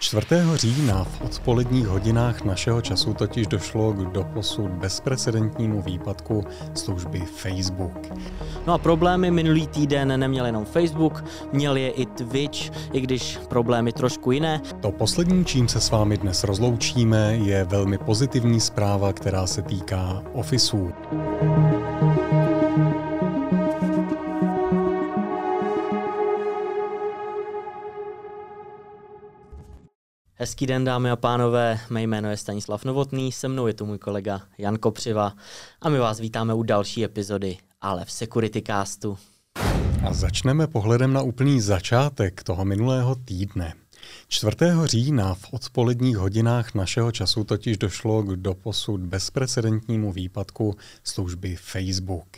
4. října v odpoledních hodinách našeho času totiž došlo k doposud bezprecedentnímu výpadku služby Facebook. No a problémy minulý týden neměl jenom Facebook, měl je i Twitch, i když problémy trošku jiné. To poslední, čím se s vámi dnes rozloučíme, je velmi pozitivní zpráva, která se týká Officeů. Hezký den, dámy a pánové, mé jméno je Stanislav Novotný, se mnou je tu můj kolega Jan Kopřiva a my vás vítáme u další epizody, ale v Security Castu. A začneme pohledem na úplný začátek toho minulého týdne. 4. října v odpoledních hodinách našeho času totiž došlo k doposud bezprecedentnímu výpadku služby Facebook.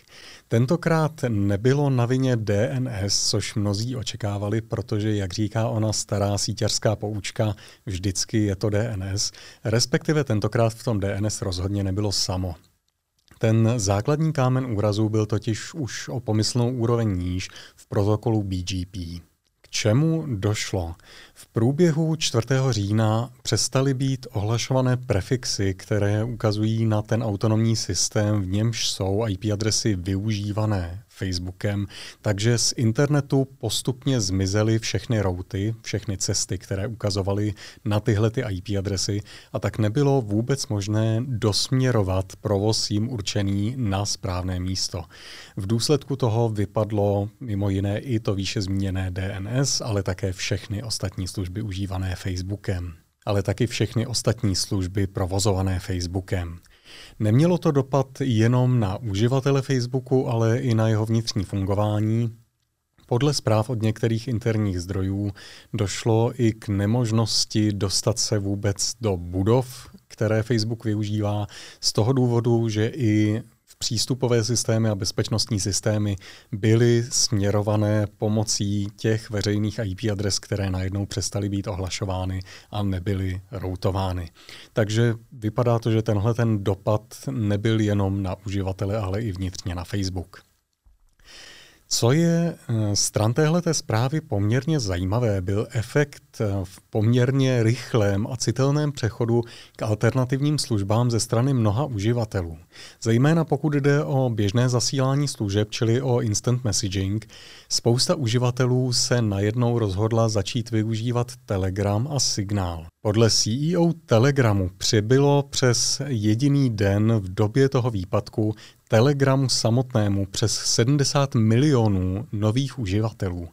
Tentokrát nebylo na vině DNS, což mnozí očekávali, protože, jak říká ona stará síťařská poučka, vždycky je to DNS, respektive tentokrát v tom DNS rozhodně nebylo samo. Ten základní kámen úrazu byl totiž už o pomyslnou úroveň níž v protokolu BGP čemu došlo? V průběhu 4. října přestaly být ohlašované prefixy, které ukazují na ten autonomní systém, v němž jsou IP adresy využívané Facebookem, takže z internetu postupně zmizely všechny routy, všechny cesty, které ukazovaly na tyhle ty IP adresy a tak nebylo vůbec možné dosměrovat provoz jim určený na správné místo. V důsledku toho vypadlo mimo jiné i to výše zmíněné DNS, ale také všechny ostatní služby užívané Facebookem ale taky všechny ostatní služby provozované Facebookem. Nemělo to dopad jenom na uživatele Facebooku, ale i na jeho vnitřní fungování. Podle zpráv od některých interních zdrojů došlo i k nemožnosti dostat se vůbec do budov, které Facebook využívá, z toho důvodu, že i přístupové systémy a bezpečnostní systémy byly směrované pomocí těch veřejných IP adres, které najednou přestaly být ohlašovány a nebyly routovány. Takže vypadá to, že tenhle ten dopad nebyl jenom na uživatele, ale i vnitřně na Facebook. Co je eh, stran téhleté zprávy poměrně zajímavé, byl efekt eh, v poměrně rychlém a citelném přechodu k alternativním službám ze strany mnoha uživatelů. Zejména pokud jde o běžné zasílání služeb, čili o instant messaging, spousta uživatelů se najednou rozhodla začít využívat Telegram a Signál. Podle CEO Telegramu přibylo přes jediný den v době toho výpadku Telegramu samotnému přes 70 milionů nových uživatelů.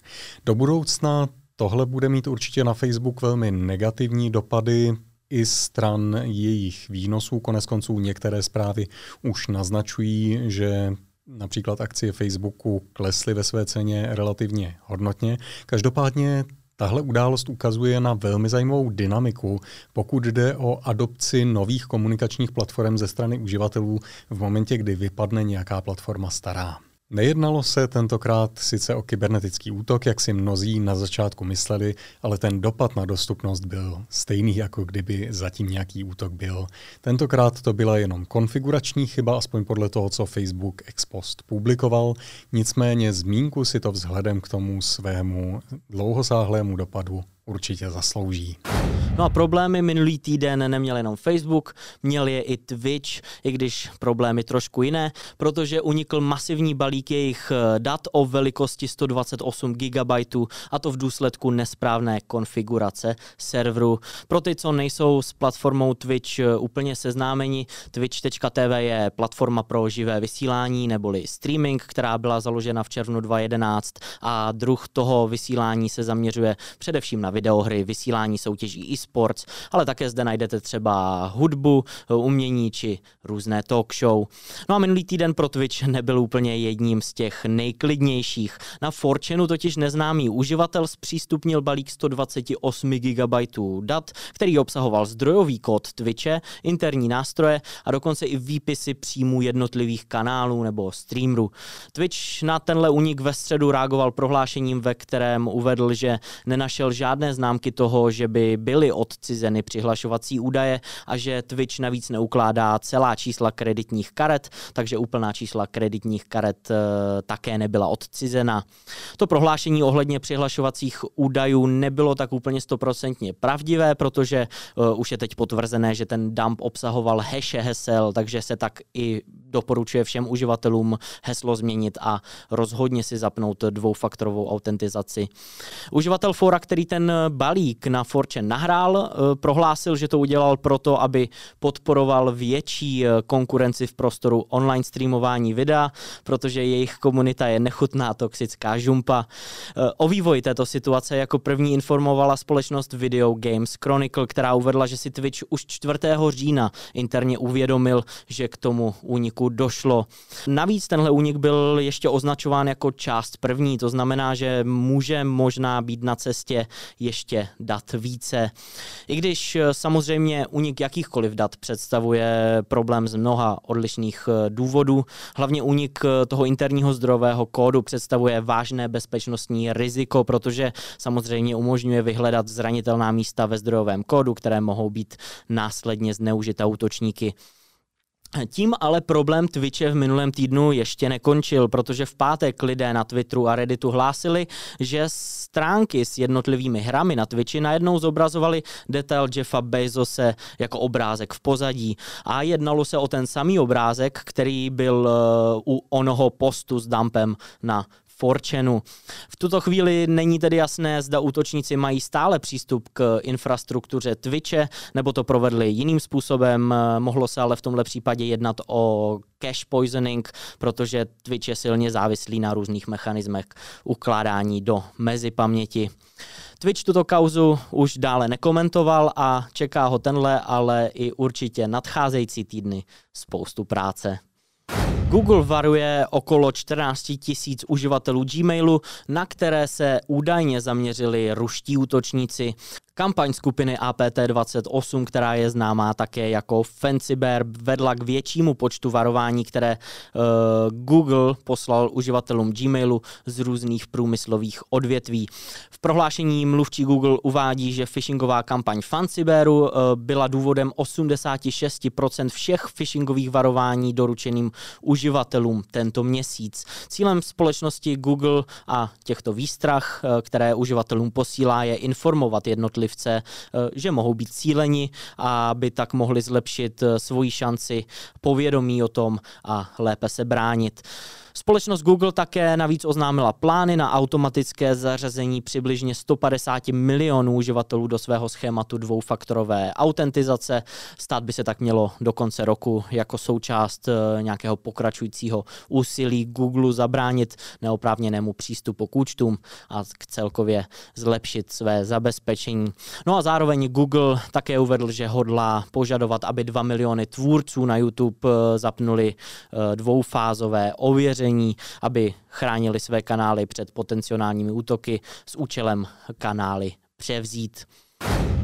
Do budoucna tohle bude mít určitě na Facebook velmi negativní dopady i stran jejich výnosů. Konec konců některé zprávy už naznačují, že například akcie Facebooku klesly ve své ceně relativně hodnotně. Každopádně Tahle událost ukazuje na velmi zajímavou dynamiku, pokud jde o adopci nových komunikačních platform ze strany uživatelů v momentě, kdy vypadne nějaká platforma stará. Nejednalo se tentokrát sice o kybernetický útok, jak si mnozí na začátku mysleli, ale ten dopad na dostupnost byl stejný, jako kdyby zatím nějaký útok byl. Tentokrát to byla jenom konfigurační chyba, aspoň podle toho, co Facebook ex post publikoval, nicméně zmínku si to vzhledem k tomu svému dlouhosáhlému dopadu určitě zaslouží. No a problémy minulý týden neměl jenom Facebook, měl je i Twitch, i když problémy trošku jiné, protože unikl masivní balík jejich eh, dat o velikosti 128 GB a to v důsledku nesprávné konfigurace serveru. Pro ty, co nejsou s platformou Twitch eh, úplně seznámeni, twitch.tv je platforma pro živé vysílání neboli streaming, která byla založena v červnu 2011 a druh toho vysílání se zaměřuje především na videohry, vysílání soutěží e-sports, ale také zde najdete třeba hudbu, umění či různé talk show. No a minulý týden pro Twitch nebyl úplně jedním z těch nejklidnějších. Na Fortune totiž neznámý uživatel zpřístupnil balík 128 GB dat, který obsahoval zdrojový kód Twitche, interní nástroje a dokonce i výpisy příjmů jednotlivých kanálů nebo streamerů. Twitch na tenhle únik ve středu reagoval prohlášením, ve kterém uvedl, že nenašel žádné známky toho, že by byly odcizeny přihlašovací údaje a že Twitch navíc neukládá celá čísla kreditních karet, takže úplná čísla kreditních karet také nebyla odcizena. To prohlášení ohledně přihlašovacích údajů nebylo tak úplně stoprocentně pravdivé, protože už je teď potvrzené, že ten dump obsahoval hashe hesel, takže se tak i doporučuje všem uživatelům heslo změnit a rozhodně si zapnout dvoufaktorovou autentizaci. Uživatel fora, který ten balík na Forče nahrál, eh, prohlásil, že to udělal proto, aby podporoval větší eh, konkurenci v prostoru online streamování videa, protože jejich komunita je nechutná toxická žumpa. Eh, o vývoji této situace jako první informovala společnost Video Games Chronicle, která uvedla, že si Twitch už 4. října interně uvědomil, že k tomu úniku došlo. Navíc tenhle únik byl ještě označován jako část první, to znamená, že může možná být na cestě ještě dat více. I když eh, samozřejmě únik jakýchkoliv dat představuje problém z mnoha odlišných eh, důvodů, hlavně únik eh, toho interního zdrojového kódu představuje vážné bezpečnostní riziko, protože samozřejmě umožňuje vyhledat zranitelná místa ve zdrojovém kódu, které mohou být následně zneužita útočníky. Tím ale problém Twitche v minulém týdnu ještě nekončil, protože v pátek lidé na Twitteru a Redditu hlásili, že stránky s jednotlivými hrami na Twitchi najednou zobrazovali detail Jeffa Bezose jako obrázek v pozadí. A jednalo se o ten samý obrázek, který byl eh, u onoho postu s dumpem na Forčenu. V tuto chvíli není tedy jasné, zda útočníci mají stále přístup k infrastruktuře Twitche, nebo to provedli jiným způsobem. Mohlo se ale v tomhle případě jednat o cache poisoning, protože Twitch je silně závislý na různých mechanismech ukládání do mezi paměti. Twitch tuto kauzu už dále nekomentoval a čeká ho tenhle, ale i určitě nadcházející týdny spoustu práce. Google varuje okolo 14 tisíc uživatelů Gmailu, na které se údajně zaměřili ruští útočníci. Kampaň skupiny APT28, která je známá také jako Fancy Bear, vedla k většímu počtu varování, které uh, Google poslal uživatelům Gmailu z různých průmyslových odvětví. V prohlášení mluvčí Google uvádí, že phishingová kampaň Fancy Bearu uh, byla důvodem 86% všech phishingových varování doručeným uživatelům tento měsíc. Cílem společnosti Google a těchto výstrach, uh, které uživatelům posílá, je informovat jednotlivce, eh, že mohou být cíleni a aby tak mohli zlepšit eh, svoji šanci povědomí o tom a lépe se bránit. Společnost Google také navíc oznámila plány na automatické zařazení přibližně 150 milionů uživatelů do svého schématu dvoufaktorové autentizace. Stát by se tak mělo do konce roku jako součást eh, nějakého pokračujícího úsilí Google zabránit neoprávněnému přístupu k účtům a k celkově zlepšit své zabezpečení. No a zároveň Google také uvedl, že hodlá požadovat, aby 2 miliony tvůrců na YouTube eh, zapnuli eh, dvoufázové ověření aby chránili své kanály před potenciálními útoky s účelem kanály převzít.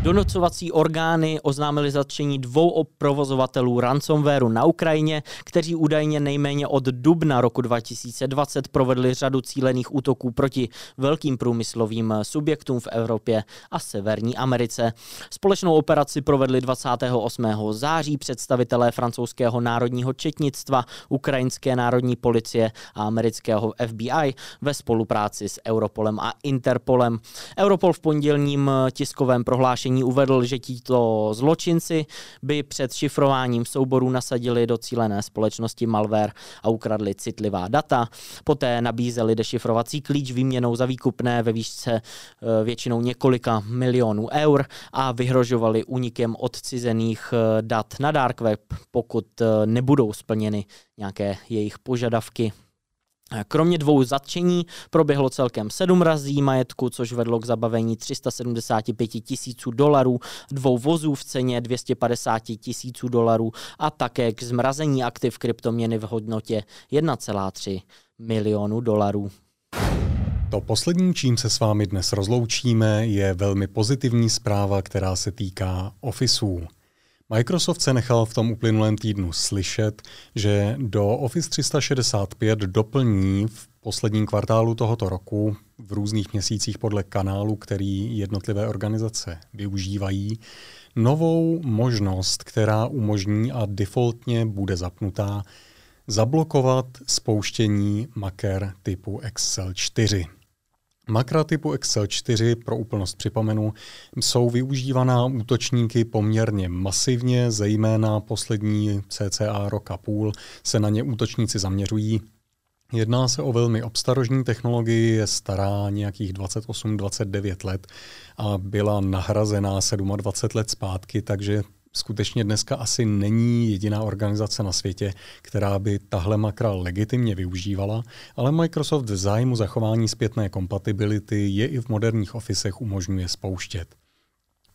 Donocovací orgány oznámili zatčení dvou provozovatelů ransomwareu na Ukrajině, kteří údajně nejméně od dubna roku 2020 provedli řadu cílených útoků proti velkým průmyslovým subjektům v Evropě a Severní Americe. Společnou operaci provedli 28. září představitelé francouzského národního četnictva, ukrajinské národní policie a amerického FBI ve spolupráci s Europolem a Interpolem. Europol v pondělním tiskovém prohlášení uvedl, že tito zločinci by před šifrováním souborů nasadili do cílené společnosti malware a ukradli citlivá data. Poté nabízeli dešifrovací klíč výměnou za výkupné ve výšce e, většinou několika milionů eur a vyhrožovali únikem odcizených e, dat na dark web, pokud e, nebudou splněny nějaké jejich požadavky. Kromě dvou zatčení proběhlo celkem sedm razí majetku, což vedlo k zabavení 375 tisíců dolarů, dvou vozů v ceně 250 tisíců dolarů a také k zmrazení aktiv kryptoměny v hodnotě 1,3 milionu dolarů. To poslední, čím se s vámi dnes rozloučíme, je velmi pozitivní zpráva, která se týká ofisů. Microsoft se nechal v tom uplynulém týdnu slyšet, že do Office 365 doplní v posledním kvartálu tohoto roku v různých měsících podle kanálu, který jednotlivé organizace využívají, novou možnost, která umožní a defaultně bude zapnutá, zablokovat spouštění maker typu Excel 4. Makra typu Excel 4, pro úplnost připomenu, jsou využívaná útočníky poměrně masivně, zejména poslední cca rok a půl se na ně útočníci zaměřují. Jedná se o velmi obstarožní technologii, je stará nějakých 28-29 let a byla nahrazená 27 let zpátky, takže skutečně dneska asi není jediná organizace na světě, která by tahle makra legitimně využívala, ale Microsoft v zájmu zachování zpětné kompatibility je i v moderních ofisech umožňuje spouštět.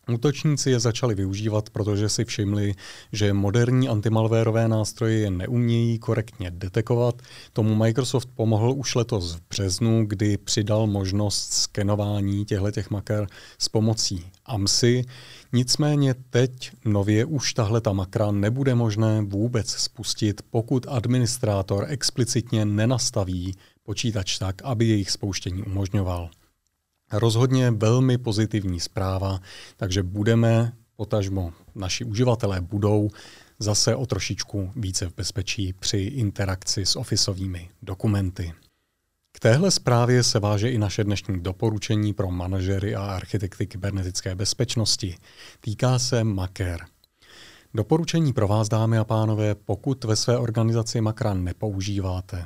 Útočníci je začali využívat, protože si všimli, že moderní antimalvérové nástroje je neumějí korektně detekovat. Tomu Microsoft pomohl už letos v březnu, kdy přidal možnost skenování těchto maker s pomocí AMSI. Nicméně teď nově už tahle ta makra nebude možné vůbec spustit, pokud administrátor explicitně nenastaví počítač tak, aby jejich spouštění umožňoval. Rozhodně velmi pozitivní zpráva, takže budeme, potažmo naši uživatelé budou zase o trošičku více v bezpečí při interakci s ofisovými dokumenty. K téhle zprávě se váže i naše dnešní doporučení pro manažery a architekty kybernetické bezpečnosti. Týká se Maker. Doporučení pro vás, dámy a pánové, pokud ve své organizaci Makra nepoužíváte,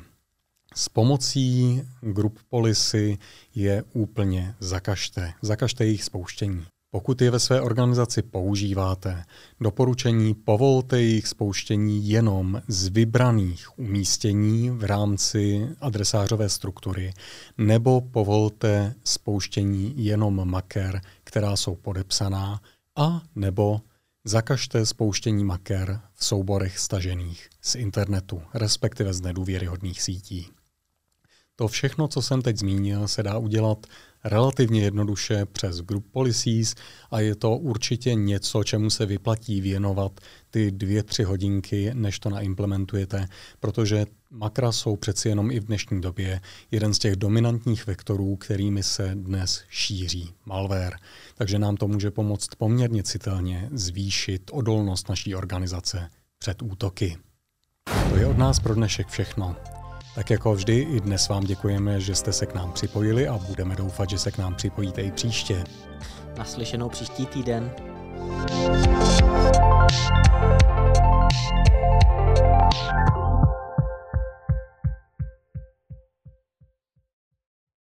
s pomocí Group Policy je úplně zakažte. Zakažte jejich spouštění. Pokud je ve své organizaci používáte, doporučení povolte jejich spouštění jenom z vybraných umístění v rámci adresářové struktury, nebo povolte spouštění jenom maker, která jsou podepsaná, a nebo zakažte spouštění maker v souborech stažených z internetu, respektive z nedůvěryhodných sítí. To všechno, co jsem teď zmínil, se dá udělat relativně jednoduše přes Group Policies a je to určitě něco, čemu se vyplatí věnovat ty dvě, tři hodinky, než to naimplementujete, protože makra jsou přeci jenom i v dnešní době jeden z těch dominantních vektorů, kterými se dnes šíří malware. Takže nám to může pomoct poměrně citelně zvýšit odolnost naší organizace před útoky. To je od nás pro dnešek všechno. Tak jako vždy, i dnes vám děkujeme, že jste se k nám připojili a budeme doufat, že se k nám připojíte i příště. Naslyšenou příští týden.